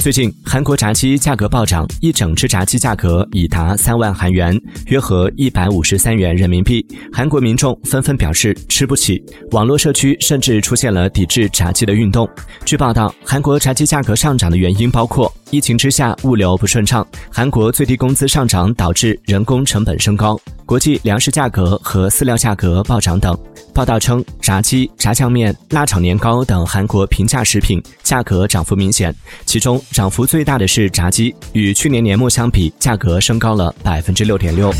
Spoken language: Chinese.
最近，韩国炸鸡价格暴涨，一整只炸鸡价格已达三万韩元，约合一百五十三元人民币。韩国民众纷纷表示吃不起，网络社区甚至出现了抵制炸鸡的运动。据报道，韩国炸鸡价格上涨的原因包括疫情之下物流不顺畅，韩国最低工资上涨导致人工成本升高，国际粮食价格和饲料价格暴涨等。报道称，炸鸡、炸酱面、辣炒年糕等韩国平价食品价格涨幅明显，其中涨幅最大的是炸鸡，与去年年末相比，价格升高了百分之六点六。